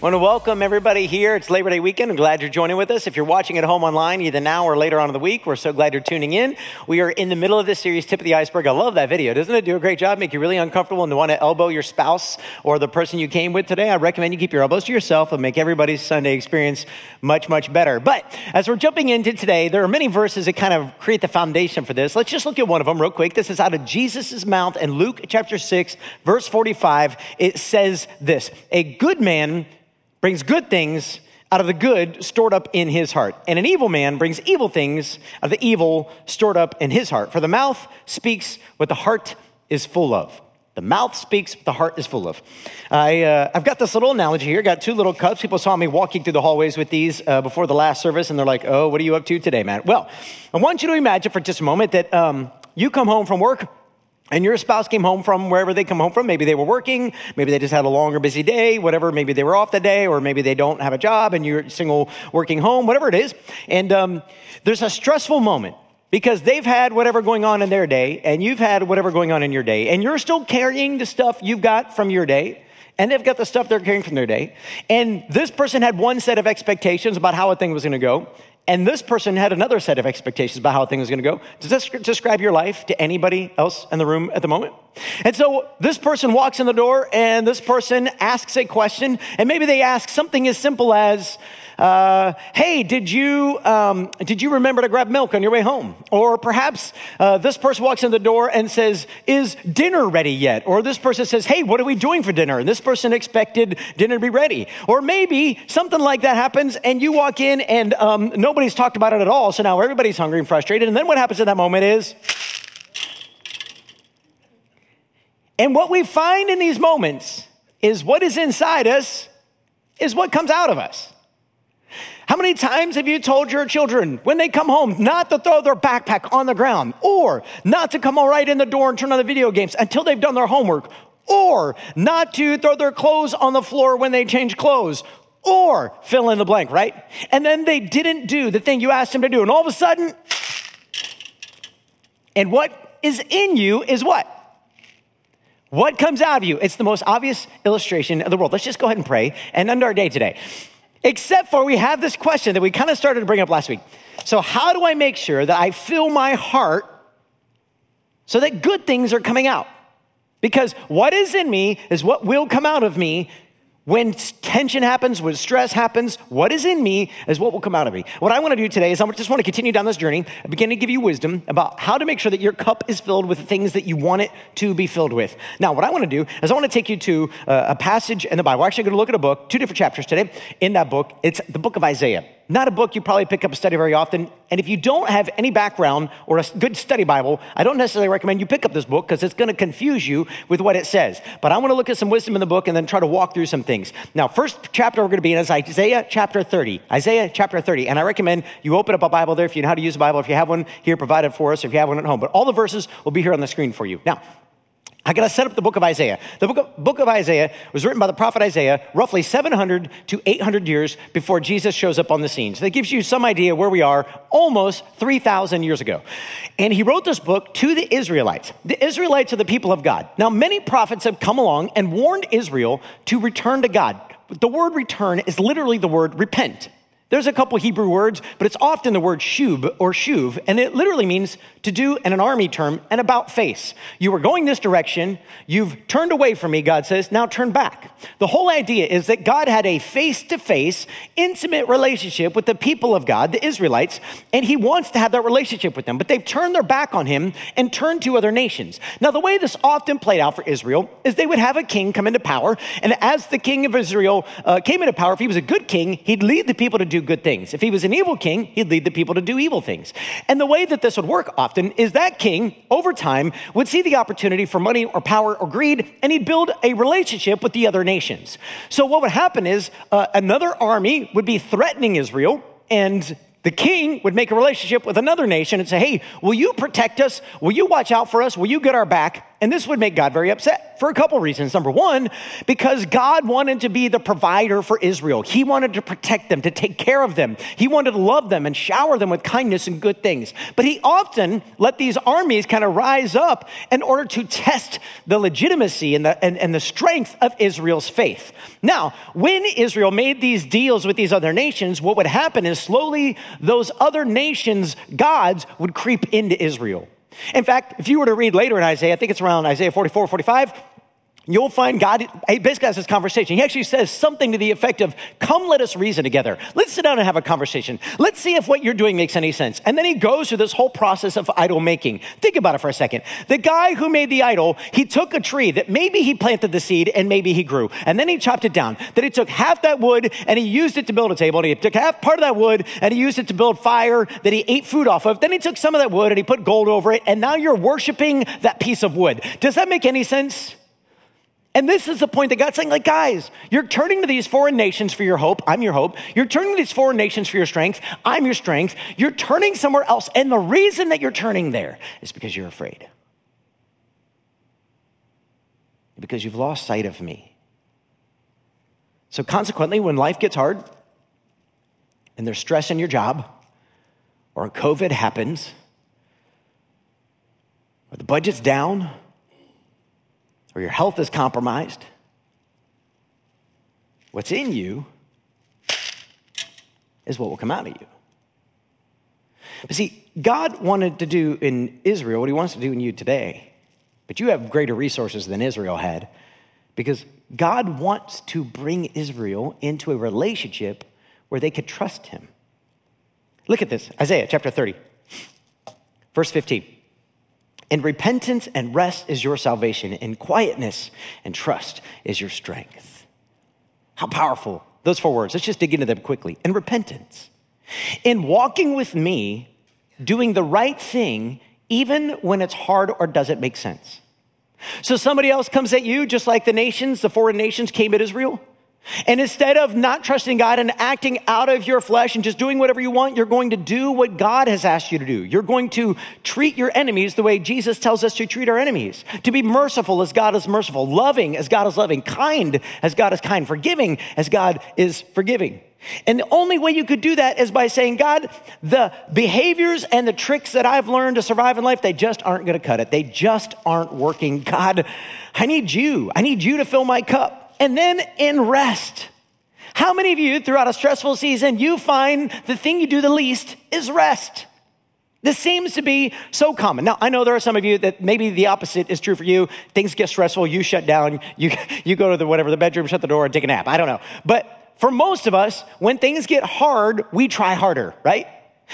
I want to welcome everybody here. It's Labor Day weekend. I'm glad you're joining with us. If you're watching at home online, either now or later on in the week, we're so glad you're tuning in. We are in the middle of this series, Tip of the Iceberg. I love that video. Doesn't it do a great job? Make you really uncomfortable and want to elbow your spouse or the person you came with today? I recommend you keep your elbows to yourself and make everybody's Sunday experience much, much better. But as we're jumping into today, there are many verses that kind of create the foundation for this. Let's just look at one of them real quick. This is out of Jesus' mouth in Luke chapter 6, verse 45. It says this A good man brings good things out of the good stored up in his heart. And an evil man brings evil things out of the evil stored up in his heart. For the mouth speaks what the heart is full of. The mouth speaks what the heart is full of. I, uh, I've got this little analogy here. Got two little cups. People saw me walking through the hallways with these uh, before the last service, and they're like, oh, what are you up to today, man? Well, I want you to imagine for just a moment that um, you come home from work and your spouse came home from wherever they come home from. Maybe they were working, maybe they just had a long or busy day, whatever. Maybe they were off that day, or maybe they don't have a job and you're single working home, whatever it is. And um, there's a stressful moment because they've had whatever going on in their day, and you've had whatever going on in your day, and you're still carrying the stuff you've got from your day. And they've got the stuff they're carrying from their day. And this person had one set of expectations about how a thing was going to go. And this person had another set of expectations about how things was going to go. Does this describe your life to anybody else in the room at the moment? And so this person walks in the door and this person asks a question, and maybe they ask something as simple as, uh, hey, did you, um, did you remember to grab milk on your way home? Or perhaps uh, this person walks in the door and says, is dinner ready yet? Or this person says, hey, what are we doing for dinner? And this person expected dinner to be ready. Or maybe something like that happens and you walk in and um, nobody's talked about it at all. So now everybody's hungry and frustrated. And then what happens in that moment is, and what we find in these moments is what is inside us is what comes out of us. How many times have you told your children when they come home not to throw their backpack on the ground or not to come all right in the door and turn on the video games until they've done their homework or not to throw their clothes on the floor when they change clothes or fill in the blank, right? And then they didn't do the thing you asked them to do. And all of a sudden, and what is in you is what? What comes out of you? It's the most obvious illustration of the world. Let's just go ahead and pray and end our day today. Except for we have this question that we kind of started to bring up last week. So, how do I make sure that I fill my heart so that good things are coming out? Because what is in me is what will come out of me when tension happens, when stress happens, what is in me is what will come out of me. What I want to do today is I just want to continue down this journey and begin to give you wisdom about how to make sure that your cup is filled with the things that you want it to be filled with. Now, what I want to do is I want to take you to uh, a passage in the Bible. We're actually going to look at a book, two different chapters today in that book. It's the book of Isaiah. Not a book you probably pick up a study very often. And if you don't have any background or a good study Bible, I don't necessarily recommend you pick up this book because it's going to confuse you with what it says. But I want to look at some wisdom in the book and then try to walk through some things. Now, first chapter we're going to be in is Isaiah chapter 30. Isaiah chapter 30. And I recommend you open up a Bible there if you know how to use a Bible, if you have one here provided for us, if you have one at home. But all the verses will be here on the screen for you. Now, I got to set up the book of Isaiah. The book of, book of, Isaiah was written by the prophet Isaiah roughly 700 to 800 years before Jesus shows up on the scene. So that gives you some idea where we are almost 3,000 years ago. And he wrote this book to the Israelites. The Israelites are the people of God. Now, many prophets have come along and warned Israel to return to God. The word return is literally the word repent. There's a couple Hebrew words, but it's often the word shub or shuv, and it literally means to do in an army term and about face. You were going this direction, you've turned away from me, God says, now turn back. The whole idea is that God had a face to face, intimate relationship with the people of God, the Israelites, and he wants to have that relationship with them, but they've turned their back on him and turned to other nations. Now, the way this often played out for Israel is they would have a king come into power, and as the king of Israel uh, came into power, if he was a good king, he'd lead the people to do good things. If he was an evil king, he'd lead the people to do evil things. And the way that this would work often is that king, over time, would see the opportunity for money or power or greed, and he'd build a relationship with the other nations. So what would happen is uh, another army would be threatening Israel, and the king would make a relationship with another nation and say, Hey, will you protect us? Will you watch out for us? Will you get our back? And this would make God very upset for a couple reasons. Number one, because God wanted to be the provider for Israel. He wanted to protect them, to take care of them. He wanted to love them and shower them with kindness and good things. But he often let these armies kind of rise up in order to test the legitimacy and the, and, and the strength of Israel's faith. Now, when Israel made these deals with these other nations, what would happen is slowly those other nations' gods would creep into Israel. In fact, if you were to read later in Isaiah, I think it's around Isaiah 44, 45, you'll find God he basically has this conversation. He actually says something to the effect of, Come, let us reason together. Let's sit down and have a conversation. Let's see if what you're doing makes any sense. And then he goes through this whole process of idol making. Think about it for a second. The guy who made the idol, he took a tree that maybe he planted the seed and maybe he grew. And then he chopped it down. Then he took half that wood and he used it to build a table. And he took half part of that wood and he used it to build fire that he ate food off of. Then he took some of that wood and he put gold over it. And now you're worshiping that piece of wood. Does that make any sense? And this is the point that God's saying, like, guys, you're turning to these foreign nations for your hope. I'm your hope. You're turning to these foreign nations for your strength. I'm your strength. You're turning somewhere else. And the reason that you're turning there is because you're afraid. Because you've lost sight of me. So, consequently, when life gets hard and there's stress in your job, or COVID happens, or the budget's down, or your health is compromised, what's in you is what will come out of you. But see, God wanted to do in Israel what he wants to do in you today. But you have greater resources than Israel had because God wants to bring Israel into a relationship where they could trust him. Look at this Isaiah chapter 30, verse 15. And repentance and rest is your salvation, and quietness and trust is your strength. How powerful those four words. Let's just dig into them quickly. And repentance. In walking with me, doing the right thing, even when it's hard or doesn't make sense. So somebody else comes at you, just like the nations, the foreign nations came at Israel. And instead of not trusting God and acting out of your flesh and just doing whatever you want, you're going to do what God has asked you to do. You're going to treat your enemies the way Jesus tells us to treat our enemies. To be merciful as God is merciful, loving as God is loving, kind as God is kind, forgiving as God is forgiving. And the only way you could do that is by saying, God, the behaviors and the tricks that I've learned to survive in life, they just aren't going to cut it. They just aren't working. God, I need you. I need you to fill my cup and then in rest. How many of you throughout a stressful season, you find the thing you do the least is rest? This seems to be so common. Now, I know there are some of you that maybe the opposite is true for you. Things get stressful, you shut down, you, you go to the whatever, the bedroom, shut the door, and take a nap. I don't know. But for most of us, when things get hard, we try harder, right?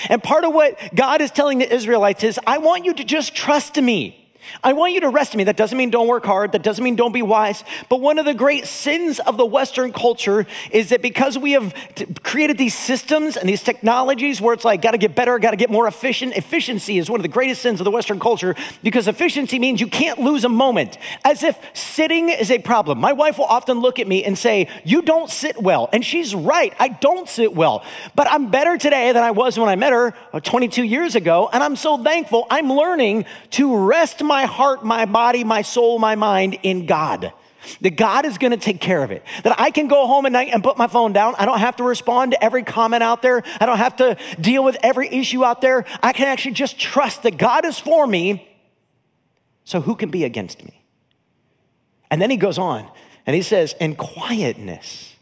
And part of what God is telling the Israelites is, I want you to just trust me. I want you to rest in me. That doesn't mean don't work hard. That doesn't mean don't be wise. But one of the great sins of the Western culture is that because we have t- created these systems and these technologies where it's like, got to get better, got to get more efficient. Efficiency is one of the greatest sins of the Western culture because efficiency means you can't lose a moment, as if sitting is a problem. My wife will often look at me and say, You don't sit well. And she's right. I don't sit well. But I'm better today than I was when I met her uh, 22 years ago. And I'm so thankful. I'm learning to rest my my heart, my body, my soul, my mind in God. That God is going to take care of it. That I can go home at night and put my phone down. I don't have to respond to every comment out there. I don't have to deal with every issue out there. I can actually just trust that God is for me. So who can be against me? And then he goes on and he says, in quietness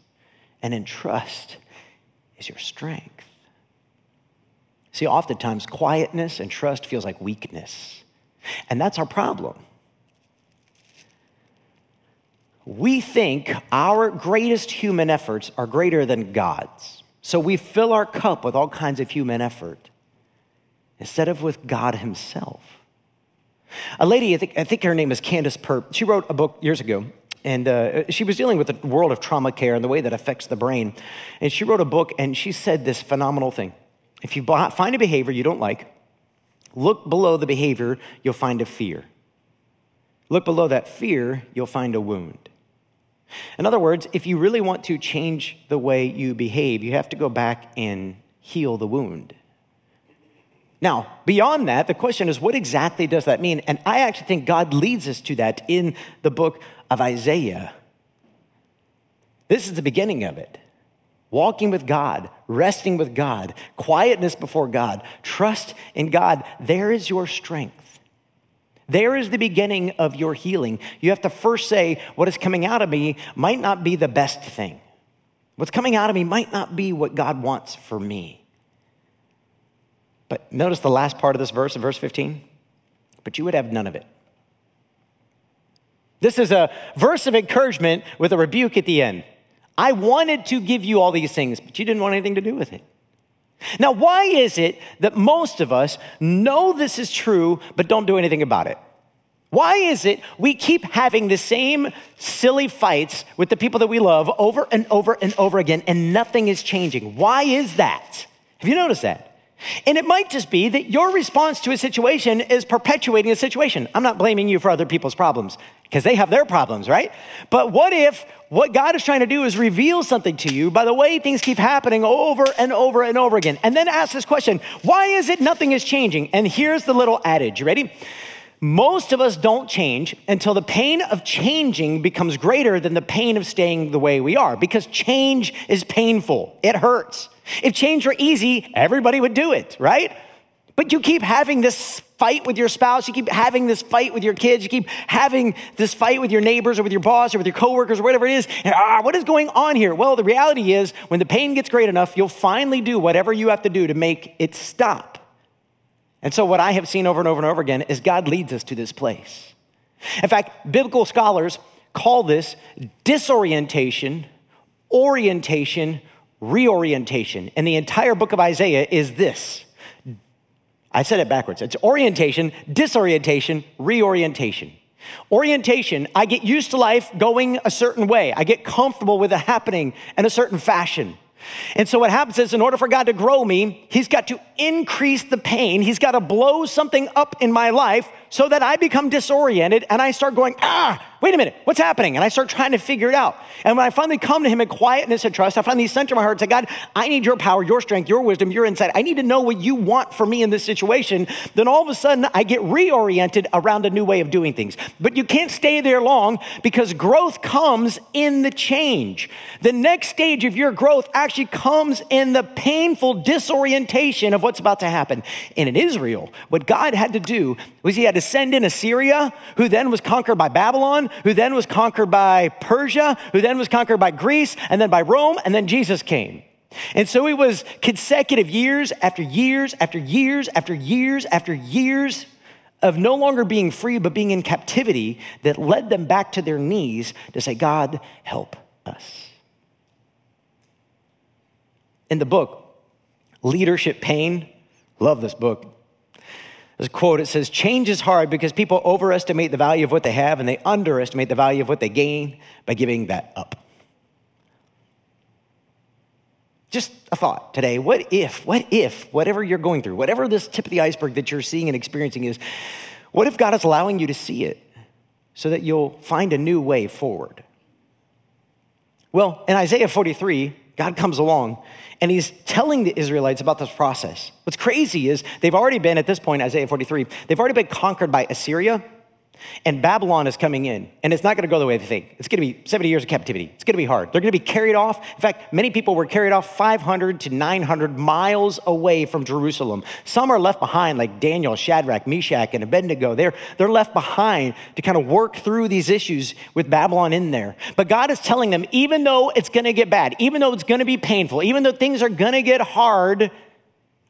and in trust is your strength. See, oftentimes quietness and trust feels like weakness. And that's our problem. We think our greatest human efforts are greater than God's. So we fill our cup with all kinds of human effort instead of with God Himself. A lady, I think, I think her name is Candace Pert, she wrote a book years ago, and uh, she was dealing with the world of trauma care and the way that affects the brain. And she wrote a book, and she said this phenomenal thing. If you find a behavior you don't like, Look below the behavior, you'll find a fear. Look below that fear, you'll find a wound. In other words, if you really want to change the way you behave, you have to go back and heal the wound. Now, beyond that, the question is what exactly does that mean? And I actually think God leads us to that in the book of Isaiah. This is the beginning of it. Walking with God, resting with God, quietness before God, trust in God. There is your strength. There is the beginning of your healing. You have to first say, What is coming out of me might not be the best thing. What's coming out of me might not be what God wants for me. But notice the last part of this verse, verse 15. But you would have none of it. This is a verse of encouragement with a rebuke at the end. I wanted to give you all these things, but you didn't want anything to do with it. Now, why is it that most of us know this is true, but don't do anything about it? Why is it we keep having the same silly fights with the people that we love over and over and over again, and nothing is changing? Why is that? Have you noticed that? And it might just be that your response to a situation is perpetuating a situation. I'm not blaming you for other people's problems because they have their problems, right? But what if what God is trying to do is reveal something to you by the way things keep happening over and over and over again? And then ask this question why is it nothing is changing? And here's the little adage you ready? Most of us don't change until the pain of changing becomes greater than the pain of staying the way we are because change is painful, it hurts. If change were easy, everybody would do it, right? But you keep having this fight with your spouse, you keep having this fight with your kids, you keep having this fight with your neighbors or with your boss or with your coworkers or whatever it is. And, ah, what is going on here? Well, the reality is when the pain gets great enough, you'll finally do whatever you have to do to make it stop. And so, what I have seen over and over and over again is God leads us to this place. In fact, biblical scholars call this disorientation, orientation, reorientation. And the entire book of Isaiah is this. I said it backwards. It's orientation, disorientation, reorientation. Orientation, I get used to life going a certain way. I get comfortable with it happening in a certain fashion. And so what happens is, in order for God to grow me, He's got to increase the pain. He's got to blow something up in my life so that I become disoriented and I start going, ah, wait a minute, what's happening? And I start trying to figure it out. And when I finally come to Him in quietness and trust, I finally center my heart and say, God, I need your power, your strength, your wisdom, your insight. I need to know what you want for me in this situation. Then all of a sudden, I get reoriented around a new way of doing things. But you can't stay there long because growth comes in the change. The next stage of your growth actually comes in the painful disorientation of what's about to happen. And in Israel, what God had to do was He had to send in Assyria, who then was conquered by Babylon, who then was conquered by Persia, who then was conquered by Greece, and then by Rome, and then Jesus came. And so it was consecutive years after years after years after years after years of no longer being free, but being in captivity that led them back to their knees to say, God, help us. In the book, Leadership Pain, love this book. A quote, it says, Change is hard because people overestimate the value of what they have and they underestimate the value of what they gain by giving that up. Just a thought today. What if, what if, whatever you're going through, whatever this tip of the iceberg that you're seeing and experiencing is, what if God is allowing you to see it so that you'll find a new way forward? Well, in Isaiah 43, God comes along and he's telling the Israelites about this process. What's crazy is they've already been, at this point, Isaiah 43, they've already been conquered by Assyria, and Babylon is coming in, and it's not going to go the way they think. It's going to be 70 years of captivity. It's going to be hard. They're going to be carried off. In fact, many people were carried off 500 to 900 miles away from Jerusalem. Some are left behind, like Daniel, Shadrach, Meshach, and Abednego. They're, they're left behind to kind of work through these issues with Babylon in there. But God is telling them, even though it's going to get bad, even though it's going to be painful, even though things are going to get hard,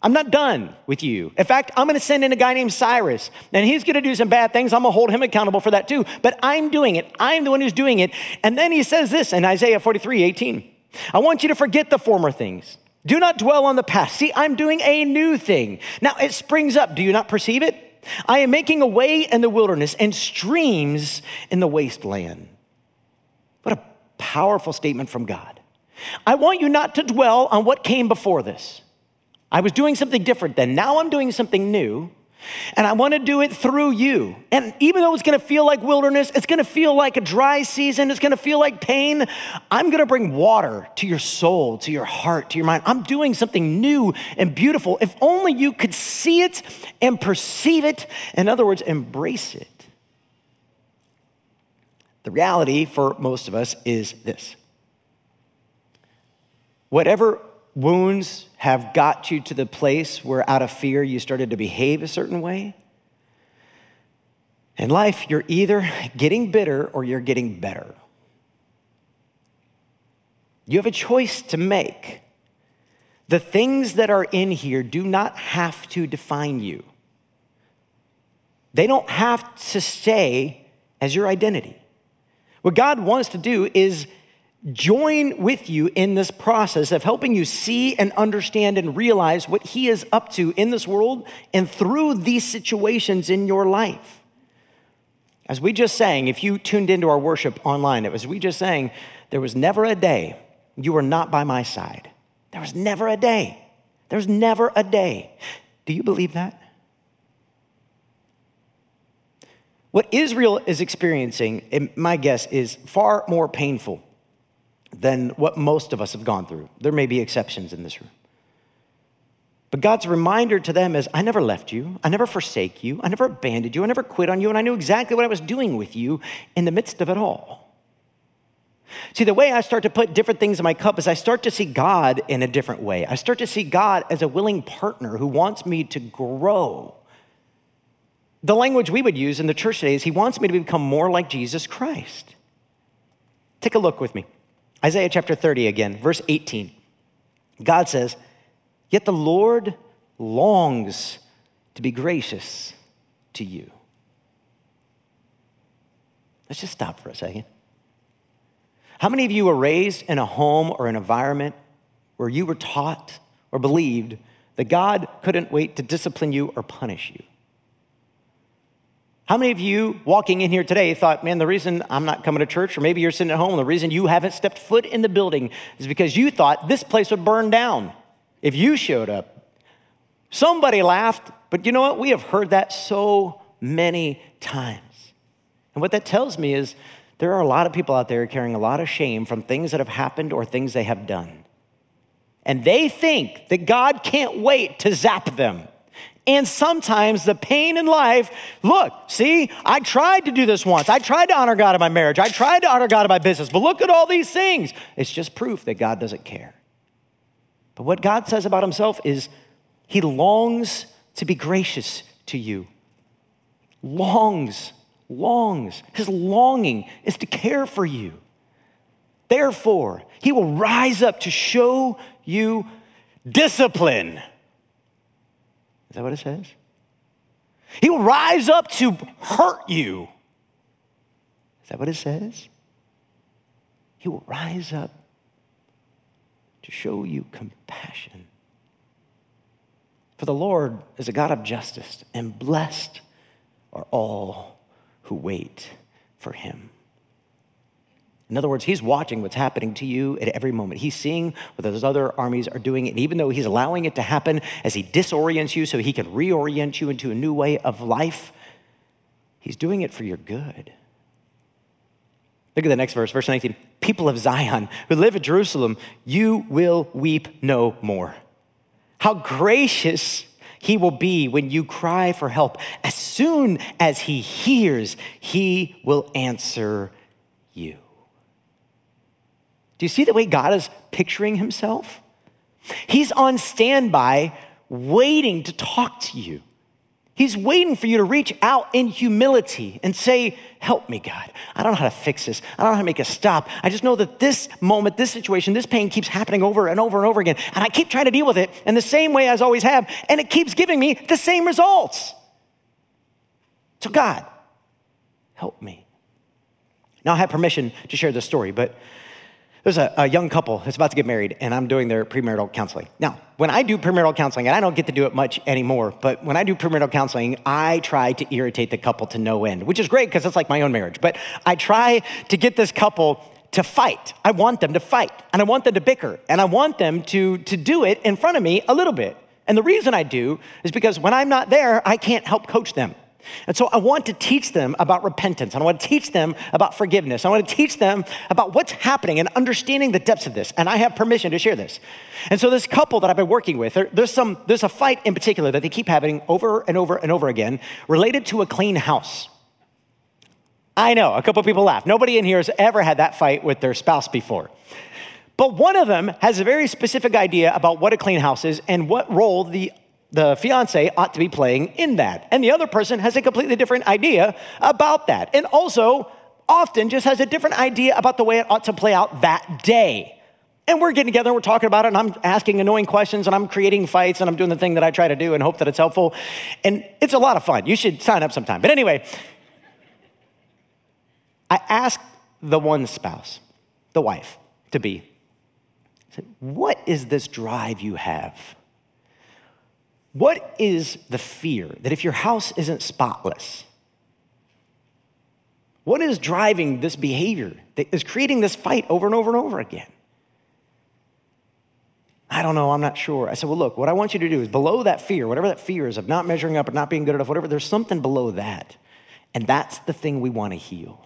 I'm not done with you. In fact, I'm going to send in a guy named Cyrus, and he's going to do some bad things. I'm going to hold him accountable for that too. But I'm doing it. I'm the one who's doing it. And then he says this in Isaiah 43 18. I want you to forget the former things. Do not dwell on the past. See, I'm doing a new thing. Now it springs up. Do you not perceive it? I am making a way in the wilderness and streams in the wasteland. What a powerful statement from God. I want you not to dwell on what came before this. I was doing something different then. Now I'm doing something new. And I want to do it through you. And even though it's going to feel like wilderness, it's going to feel like a dry season, it's going to feel like pain, I'm going to bring water to your soul, to your heart, to your mind. I'm doing something new and beautiful. If only you could see it and perceive it. In other words, embrace it. The reality for most of us is this whatever wounds have got you to the place where out of fear you started to behave a certain way. In life, you're either getting bitter or you're getting better. You have a choice to make. The things that are in here do not have to define you, they don't have to stay as your identity. What God wants to do is join with you in this process of helping you see and understand and realize what He is up to in this world and through these situations in your life. As we just sang, if you tuned into our worship online, it was we just sang, there was never a day you were not by my side. There was never a day. There was never a day. Do you believe that? What Israel is experiencing, my guess, is far more painful than what most of us have gone through. There may be exceptions in this room. But God's reminder to them is I never left you, I never forsake you, I never abandoned you, I never quit on you, and I knew exactly what I was doing with you in the midst of it all. See, the way I start to put different things in my cup is I start to see God in a different way. I start to see God as a willing partner who wants me to grow. The language we would use in the church today is He wants me to become more like Jesus Christ. Take a look with me. Isaiah chapter 30 again, verse 18. God says, Yet the Lord longs to be gracious to you. Let's just stop for a second. How many of you were raised in a home or an environment where you were taught or believed that God couldn't wait to discipline you or punish you? How many of you walking in here today thought, man, the reason I'm not coming to church, or maybe you're sitting at home, the reason you haven't stepped foot in the building is because you thought this place would burn down if you showed up? Somebody laughed, but you know what? We have heard that so many times. And what that tells me is there are a lot of people out there carrying a lot of shame from things that have happened or things they have done. And they think that God can't wait to zap them. And sometimes the pain in life, look, see, I tried to do this once. I tried to honor God in my marriage. I tried to honor God in my business. But look at all these things. It's just proof that God doesn't care. But what God says about himself is he longs to be gracious to you. Longs, longs. His longing is to care for you. Therefore, he will rise up to show you discipline. Is that what it says? He will rise up to hurt you. Is that what it says? He will rise up to show you compassion. For the Lord is a God of justice, and blessed are all who wait for him. In other words, he's watching what's happening to you at every moment. He's seeing what those other armies are doing. And even though he's allowing it to happen as he disorients you so he can reorient you into a new way of life, he's doing it for your good. Look at the next verse, verse 19. People of Zion who live at Jerusalem, you will weep no more. How gracious he will be when you cry for help. As soon as he hears, he will answer. Do you see the way God is picturing himself? He's on standby waiting to talk to you. He's waiting for you to reach out in humility and say, Help me, God. I don't know how to fix this. I don't know how to make a stop. I just know that this moment, this situation, this pain keeps happening over and over and over again. And I keep trying to deal with it in the same way as I always have. And it keeps giving me the same results. So, God, help me. Now, I have permission to share this story, but there's a, a, young couple that's about to get married, and I'm doing their premarital counseling. Now, when I do premarital counseling, and I don't get to do it much anymore, but when I do premarital counseling, I try to irritate the couple to no end, which is great because it's like my own marriage. But I try to get this couple to fight. I want them to fight, and I want them to bicker, and I want them to, to do it in front of me a little bit. And the reason I do is because when I'm not there, I can't help coach them. And so I want to teach them about repentance. I want to teach them about forgiveness. I want to teach them about what's happening and understanding the depths of this. And I have permission to share this. And so this couple that I've been working with, there, there's some there's a fight in particular that they keep having over and over and over again related to a clean house. I know, a couple people laugh. Nobody in here has ever had that fight with their spouse before. But one of them has a very specific idea about what a clean house is and what role the, the fiance ought to be playing in that. And the other person has a completely different idea about that. And also, often just has a different idea about the way it ought to play out that day. And we're getting together and we're talking about it, and I'm asking annoying questions, and I'm creating fights, and I'm doing the thing that I try to do and hope that it's helpful. And it's a lot of fun. You should sign up sometime. But anyway, I asked the one spouse, the wife to be, said, What is this drive you have? What is the fear that if your house isn't spotless, what is driving this behavior that is creating this fight over and over and over again? I don't know, I'm not sure. I said, Well, look, what I want you to do is below that fear, whatever that fear is of not measuring up or not being good enough, whatever, there's something below that. And that's the thing we want to heal.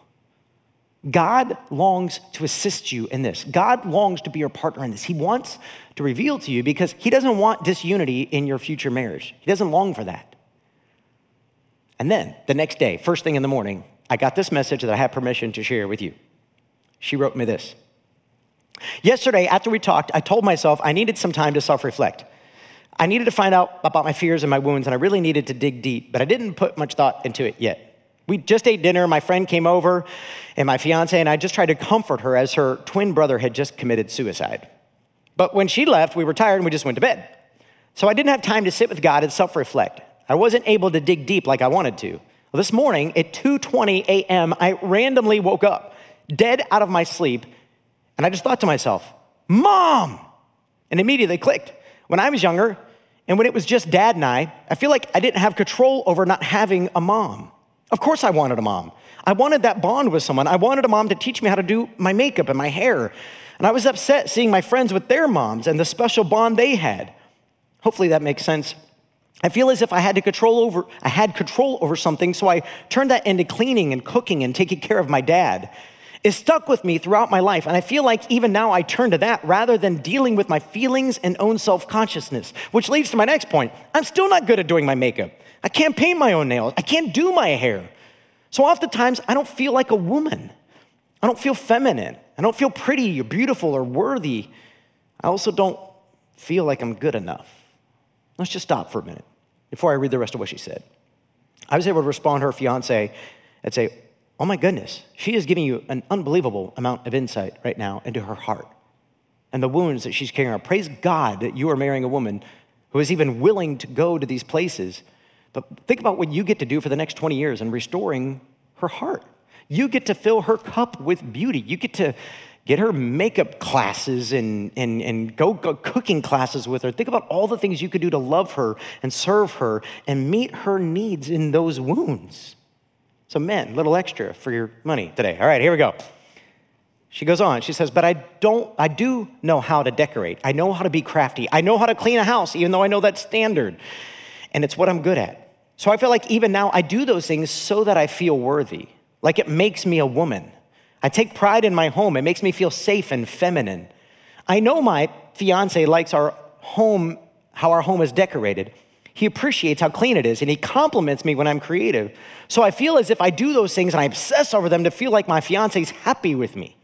God longs to assist you in this. God longs to be your partner in this. He wants to reveal to you because He doesn't want disunity in your future marriage. He doesn't long for that. And then the next day, first thing in the morning, I got this message that I have permission to share with you. She wrote me this. Yesterday, after we talked, I told myself I needed some time to self reflect. I needed to find out about my fears and my wounds, and I really needed to dig deep, but I didn't put much thought into it yet. We just ate dinner. My friend came over, and my fiance and I just tried to comfort her as her twin brother had just committed suicide. But when she left, we were tired and we just went to bed. So I didn't have time to sit with God and self-reflect. I wasn't able to dig deep like I wanted to. Well, this morning at 2:20 a.m., I randomly woke up, dead out of my sleep, and I just thought to myself, "Mom!" And immediately clicked. When I was younger, and when it was just dad and I, I feel like I didn't have control over not having a mom. Of course, I wanted a mom. I wanted that bond with someone. I wanted a mom to teach me how to do my makeup and my hair. And I was upset seeing my friends with their moms and the special bond they had. Hopefully that makes sense. I feel as if I had to control over I had control over something, so I turned that into cleaning and cooking and taking care of my dad. It stuck with me throughout my life, and I feel like even now I turn to that rather than dealing with my feelings and own self-consciousness, which leads to my next point. I'm still not good at doing my makeup. I can't paint my own nails. I can't do my hair. So oftentimes, I don't feel like a woman. I don't feel feminine. I don't feel pretty or beautiful or worthy. I also don't feel like I'm good enough. Let's just stop for a minute before I read the rest of what she said. I was able to respond to her fiance and say, Oh my goodness, she is giving you an unbelievable amount of insight right now into her heart and the wounds that she's carrying. Praise God that you are marrying a woman who is even willing to go to these places but think about what you get to do for the next 20 years in restoring her heart. You get to fill her cup with beauty. You get to get her makeup classes and, and, and go, go cooking classes with her. Think about all the things you could do to love her and serve her and meet her needs in those wounds. So, men, little extra for your money today. All right, here we go. She goes on. She says, "But I don't I do know how to decorate. I know how to be crafty. I know how to clean a house even though I know that's standard and it's what I'm good at. So I feel like even now I do those things so that I feel worthy, like it makes me a woman. I take pride in my home, it makes me feel safe and feminine. I know my fiance likes our home, how our home is decorated. He appreciates how clean it is and he compliments me when I'm creative. So I feel as if I do those things and I obsess over them to feel like my fiance's happy with me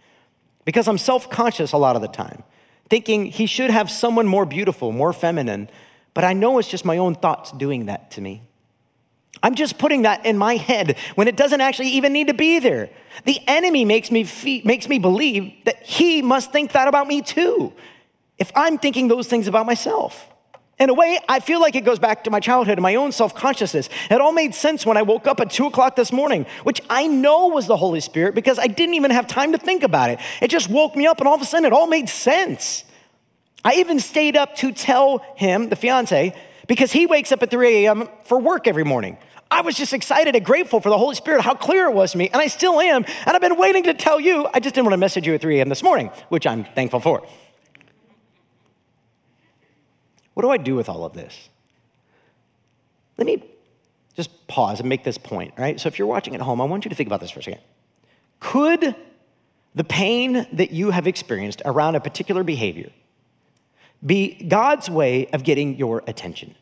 because I'm self conscious a lot of the time, thinking he should have someone more beautiful, more feminine, but I know it's just my own thoughts doing that to me. I'm just putting that in my head when it doesn't actually even need to be there. The enemy makes me, fe- makes me believe that he must think that about me too, if I'm thinking those things about myself. In a way, I feel like it goes back to my childhood and my own self consciousness. It all made sense when I woke up at two o'clock this morning, which I know was the Holy Spirit because I didn't even have time to think about it. It just woke me up, and all of a sudden, it all made sense. I even stayed up to tell him, the fiance, because he wakes up at 3 a.m. for work every morning. I was just excited and grateful for the Holy Spirit, how clear it was to me, and I still am. And I've been waiting to tell you. I just didn't want to message you at 3 a.m. this morning, which I'm thankful for. What do I do with all of this? Let me just pause and make this point, right? So if you're watching at home, I want you to think about this for a second. Could the pain that you have experienced around a particular behavior be God's way of getting your attention?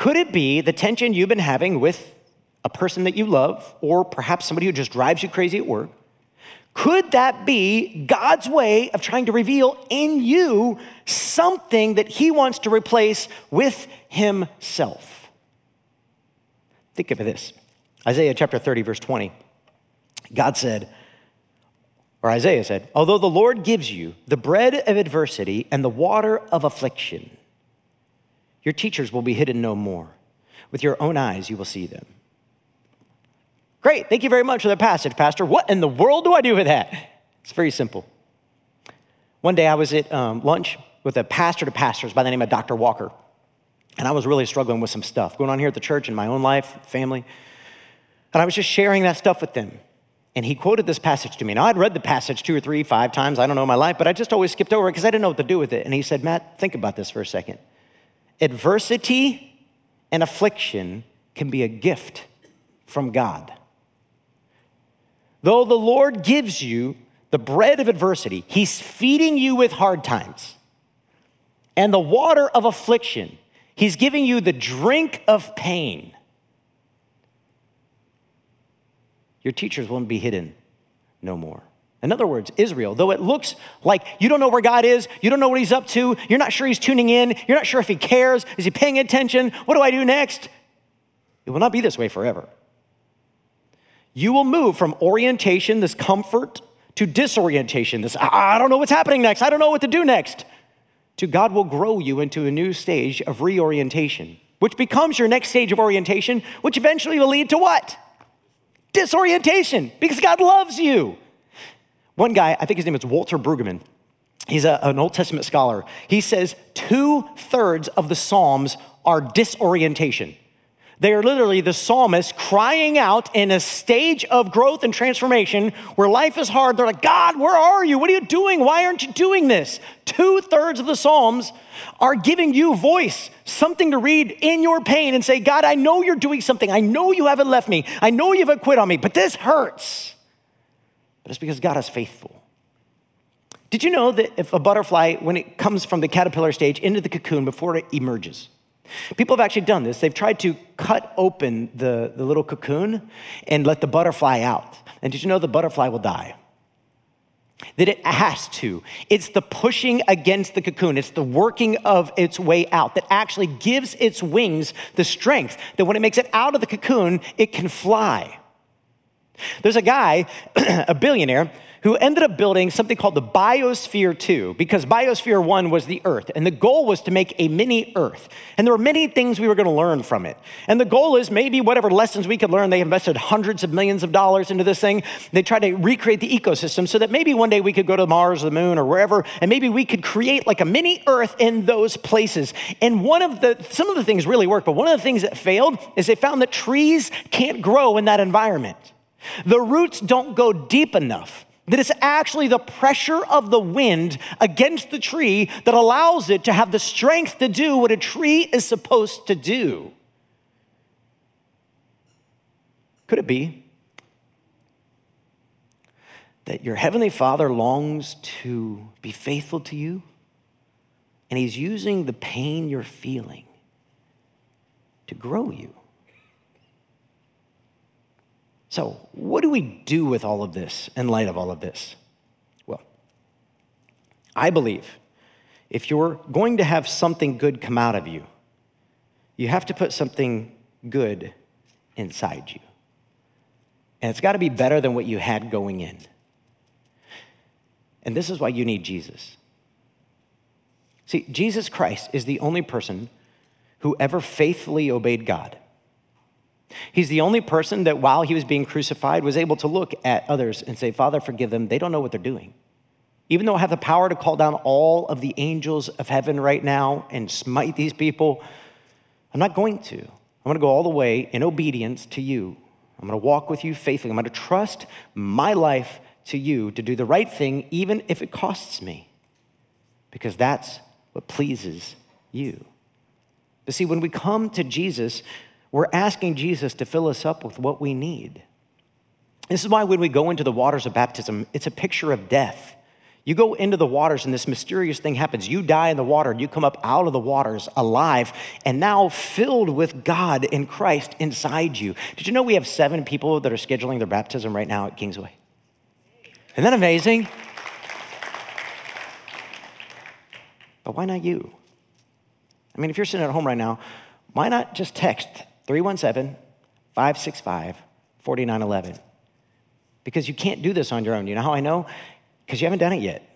Could it be the tension you've been having with a person that you love, or perhaps somebody who just drives you crazy at work? Could that be God's way of trying to reveal in you something that He wants to replace with Himself? Think of this Isaiah chapter 30, verse 20. God said, or Isaiah said, although the Lord gives you the bread of adversity and the water of affliction, your teachers will be hidden no more. With your own eyes, you will see them. Great, thank you very much for the passage, Pastor. What in the world do I do with that? It's very simple. One day I was at um, lunch with a pastor to pastors by the name of Dr. Walker, and I was really struggling with some stuff going on here at the church in my own life, family. And I was just sharing that stuff with them. And he quoted this passage to me. Now, I'd read the passage two or three, five times, I don't know in my life, but I just always skipped over it because I didn't know what to do with it. And he said, Matt, think about this for a second. Adversity and affliction can be a gift from God. Though the Lord gives you the bread of adversity, He's feeding you with hard times. And the water of affliction, He's giving you the drink of pain. Your teachers won't be hidden no more. In other words, Israel, though it looks like you don't know where God is, you don't know what He's up to, you're not sure He's tuning in, you're not sure if He cares, is He paying attention, what do I do next? It will not be this way forever. You will move from orientation, this comfort, to disorientation, this I don't know what's happening next, I don't know what to do next, to God will grow you into a new stage of reorientation, which becomes your next stage of orientation, which eventually will lead to what? Disorientation, because God loves you. One guy, I think his name is Walter Brueggemann, he's a, an Old Testament scholar. He says two thirds of the Psalms are disorientation. They are literally the psalmist crying out in a stage of growth and transformation where life is hard. They're like, God, where are you? What are you doing? Why aren't you doing this? Two thirds of the Psalms are giving you voice, something to read in your pain and say, God, I know you're doing something. I know you haven't left me. I know you haven't quit on me, but this hurts. But it's because God is faithful. Did you know that if a butterfly, when it comes from the caterpillar stage into the cocoon before it emerges, People have actually done this. They've tried to cut open the, the little cocoon and let the butterfly out. And did you know the butterfly will die? That it has to. It's the pushing against the cocoon, it's the working of its way out that actually gives its wings the strength that when it makes it out of the cocoon, it can fly. There's a guy, a billionaire, who ended up building something called the Biosphere 2, because Biosphere 1 was the Earth, and the goal was to make a mini Earth. And there were many things we were gonna learn from it. And the goal is maybe whatever lessons we could learn, they invested hundreds of millions of dollars into this thing. They tried to recreate the ecosystem so that maybe one day we could go to Mars or the moon or wherever, and maybe we could create like a mini Earth in those places. And one of the, some of the things really worked, but one of the things that failed is they found that trees can't grow in that environment. The roots don't go deep enough that it's actually the pressure of the wind against the tree that allows it to have the strength to do what a tree is supposed to do. Could it be that your heavenly Father longs to be faithful to you? And he's using the pain you're feeling to grow you. So, what do we do with all of this in light of all of this? Well, I believe if you're going to have something good come out of you, you have to put something good inside you. And it's got to be better than what you had going in. And this is why you need Jesus. See, Jesus Christ is the only person who ever faithfully obeyed God. He's the only person that while he was being crucified was able to look at others and say, Father, forgive them. They don't know what they're doing. Even though I have the power to call down all of the angels of heaven right now and smite these people, I'm not going to. I'm going to go all the way in obedience to you. I'm going to walk with you faithfully. I'm going to trust my life to you to do the right thing, even if it costs me, because that's what pleases you. But see, when we come to Jesus, we're asking Jesus to fill us up with what we need. This is why when we go into the waters of baptism, it's a picture of death. You go into the waters and this mysterious thing happens. You die in the water and you come up out of the waters alive and now filled with God in Christ inside you. Did you know we have seven people that are scheduling their baptism right now at Kingsway? Isn't that amazing? But why not you? I mean, if you're sitting at home right now, why not just text 317 565 4911? Because you can't do this on your own. You know how I know? Because you haven't done it yet.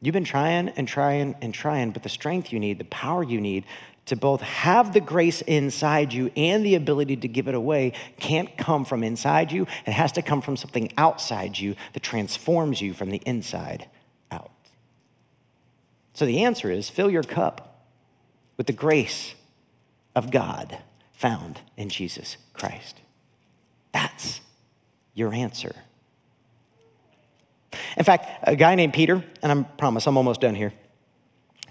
You've been trying and trying and trying, but the strength you need, the power you need to both have the grace inside you and the ability to give it away can't come from inside you. It has to come from something outside you that transforms you from the inside out. So the answer is fill your cup with the grace of God found in Jesus Christ. That's your answer. In fact, a guy named Peter, and I promise I'm almost done here.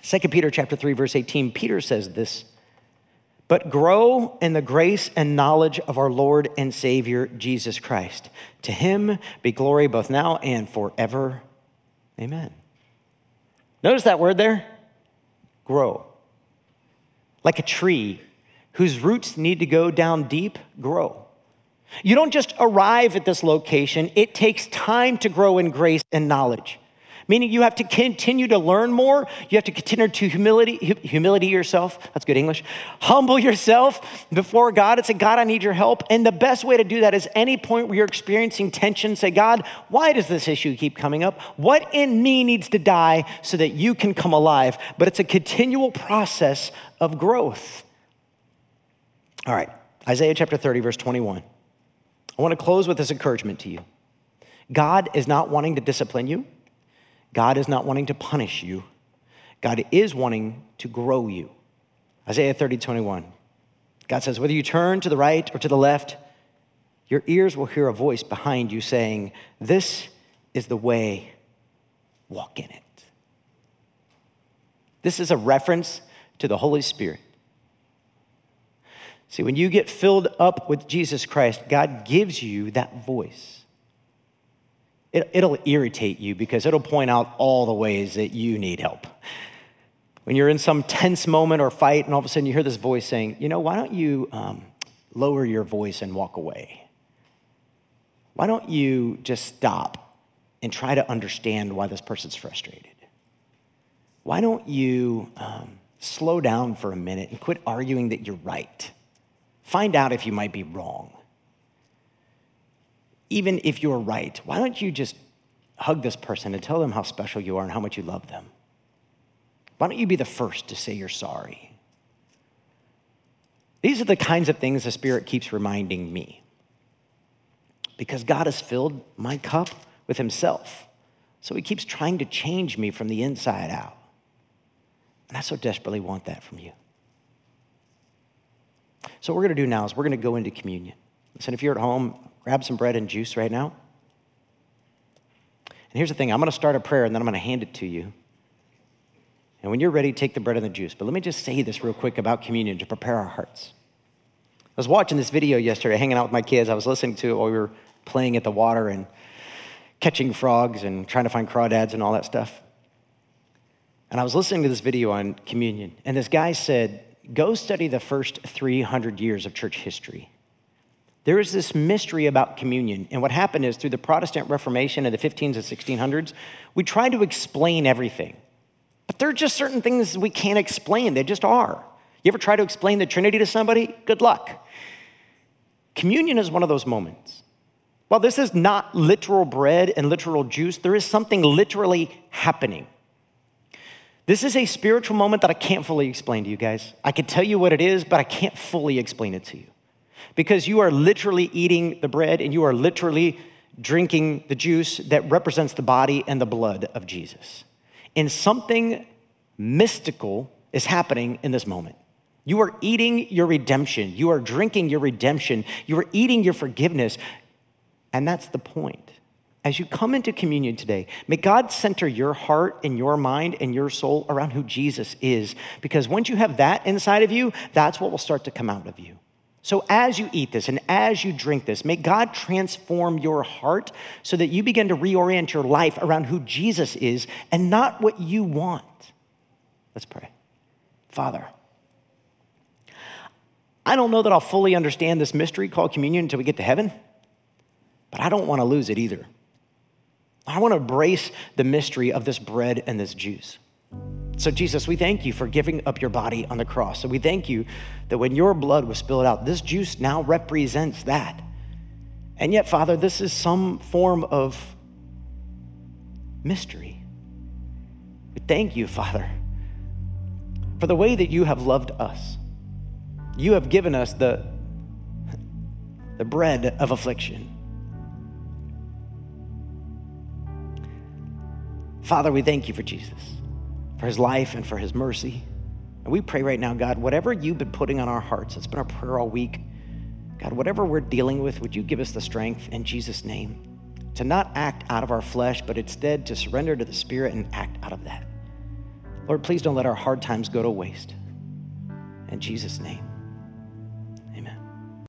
2 Peter chapter 3 verse 18, Peter says this, "But grow in the grace and knowledge of our Lord and Savior Jesus Christ. To him be glory both now and forever. Amen." Notice that word there? Grow. Like a tree whose roots need to go down deep, grow. You don't just arrive at this location, it takes time to grow in grace and knowledge. Meaning you have to continue to learn more. You have to continue to humility, humility yourself. That's good English. Humble yourself before God and say, God, I need your help. And the best way to do that is any point where you're experiencing tension, say, God, why does this issue keep coming up? What in me needs to die so that you can come alive? But it's a continual process of growth. All right, Isaiah chapter 30, verse 21. I want to close with this encouragement to you God is not wanting to discipline you, God is not wanting to punish you. God is wanting to grow you. Isaiah 30, 21. God says, whether you turn to the right or to the left, your ears will hear a voice behind you saying, This is the way, walk in it. This is a reference to the Holy Spirit. See, when you get filled up with Jesus Christ, God gives you that voice. It, will irritate you because it'll point out all the ways that you need help. When you're in some tense moment or fight, and all of a sudden you hear this voice saying, You know, why don't you um, lower your voice and walk away? Why don't you just stop and try to understand why this person's frustrated? Why don't you um, slow down for a minute and quit arguing that you're right? Find out if you might be wrong. Even if you're right, why don't you just hug this person and tell them how special you are and how much you love them? Why don't you be the first to say you're sorry? These are the kinds of things the Spirit keeps reminding me. Because God has filled my cup with Himself. So He keeps trying to change me from the inside out. And I so desperately want that from you. So, what we're going to do now is we're going to go into communion. Listen, if you're at home, grab some bread and juice right now. And here's the thing I'm going to start a prayer and then I'm going to hand it to you. And when you're ready, take the bread and the juice. But let me just say this real quick about communion to prepare our hearts. I was watching this video yesterday, hanging out with my kids. I was listening to it while we were playing at the water and catching frogs and trying to find crawdads and all that stuff. And I was listening to this video on communion. And this guy said, go study the first 300 years of church history. There is this mystery about communion. And what happened is through the Protestant Reformation in the 15s and 1600s, we tried to explain everything. But there are just certain things we can't explain, they just are. You ever try to explain the Trinity to somebody? Good luck. Communion is one of those moments. While this is not literal bread and literal juice, there is something literally happening. This is a spiritual moment that I can't fully explain to you guys. I can tell you what it is, but I can't fully explain it to you. Because you are literally eating the bread and you are literally drinking the juice that represents the body and the blood of Jesus. And something mystical is happening in this moment. You are eating your redemption. You are drinking your redemption. You are eating your forgiveness. And that's the point. As you come into communion today, may God center your heart and your mind and your soul around who Jesus is. Because once you have that inside of you, that's what will start to come out of you. So, as you eat this and as you drink this, may God transform your heart so that you begin to reorient your life around who Jesus is and not what you want. Let's pray. Father, I don't know that I'll fully understand this mystery called communion until we get to heaven, but I don't want to lose it either. I want to embrace the mystery of this bread and this juice. So, Jesus, we thank you for giving up your body on the cross. So, we thank you that when your blood was spilled out, this juice now represents that. And yet, Father, this is some form of mystery. We thank you, Father, for the way that you have loved us. You have given us the, the bread of affliction. Father, we thank you for Jesus, for his life and for his mercy. And we pray right now, God, whatever you've been putting on our hearts, it's been our prayer all week. God, whatever we're dealing with, would you give us the strength in Jesus' name to not act out of our flesh, but instead to surrender to the Spirit and act out of that? Lord, please don't let our hard times go to waste. In Jesus' name.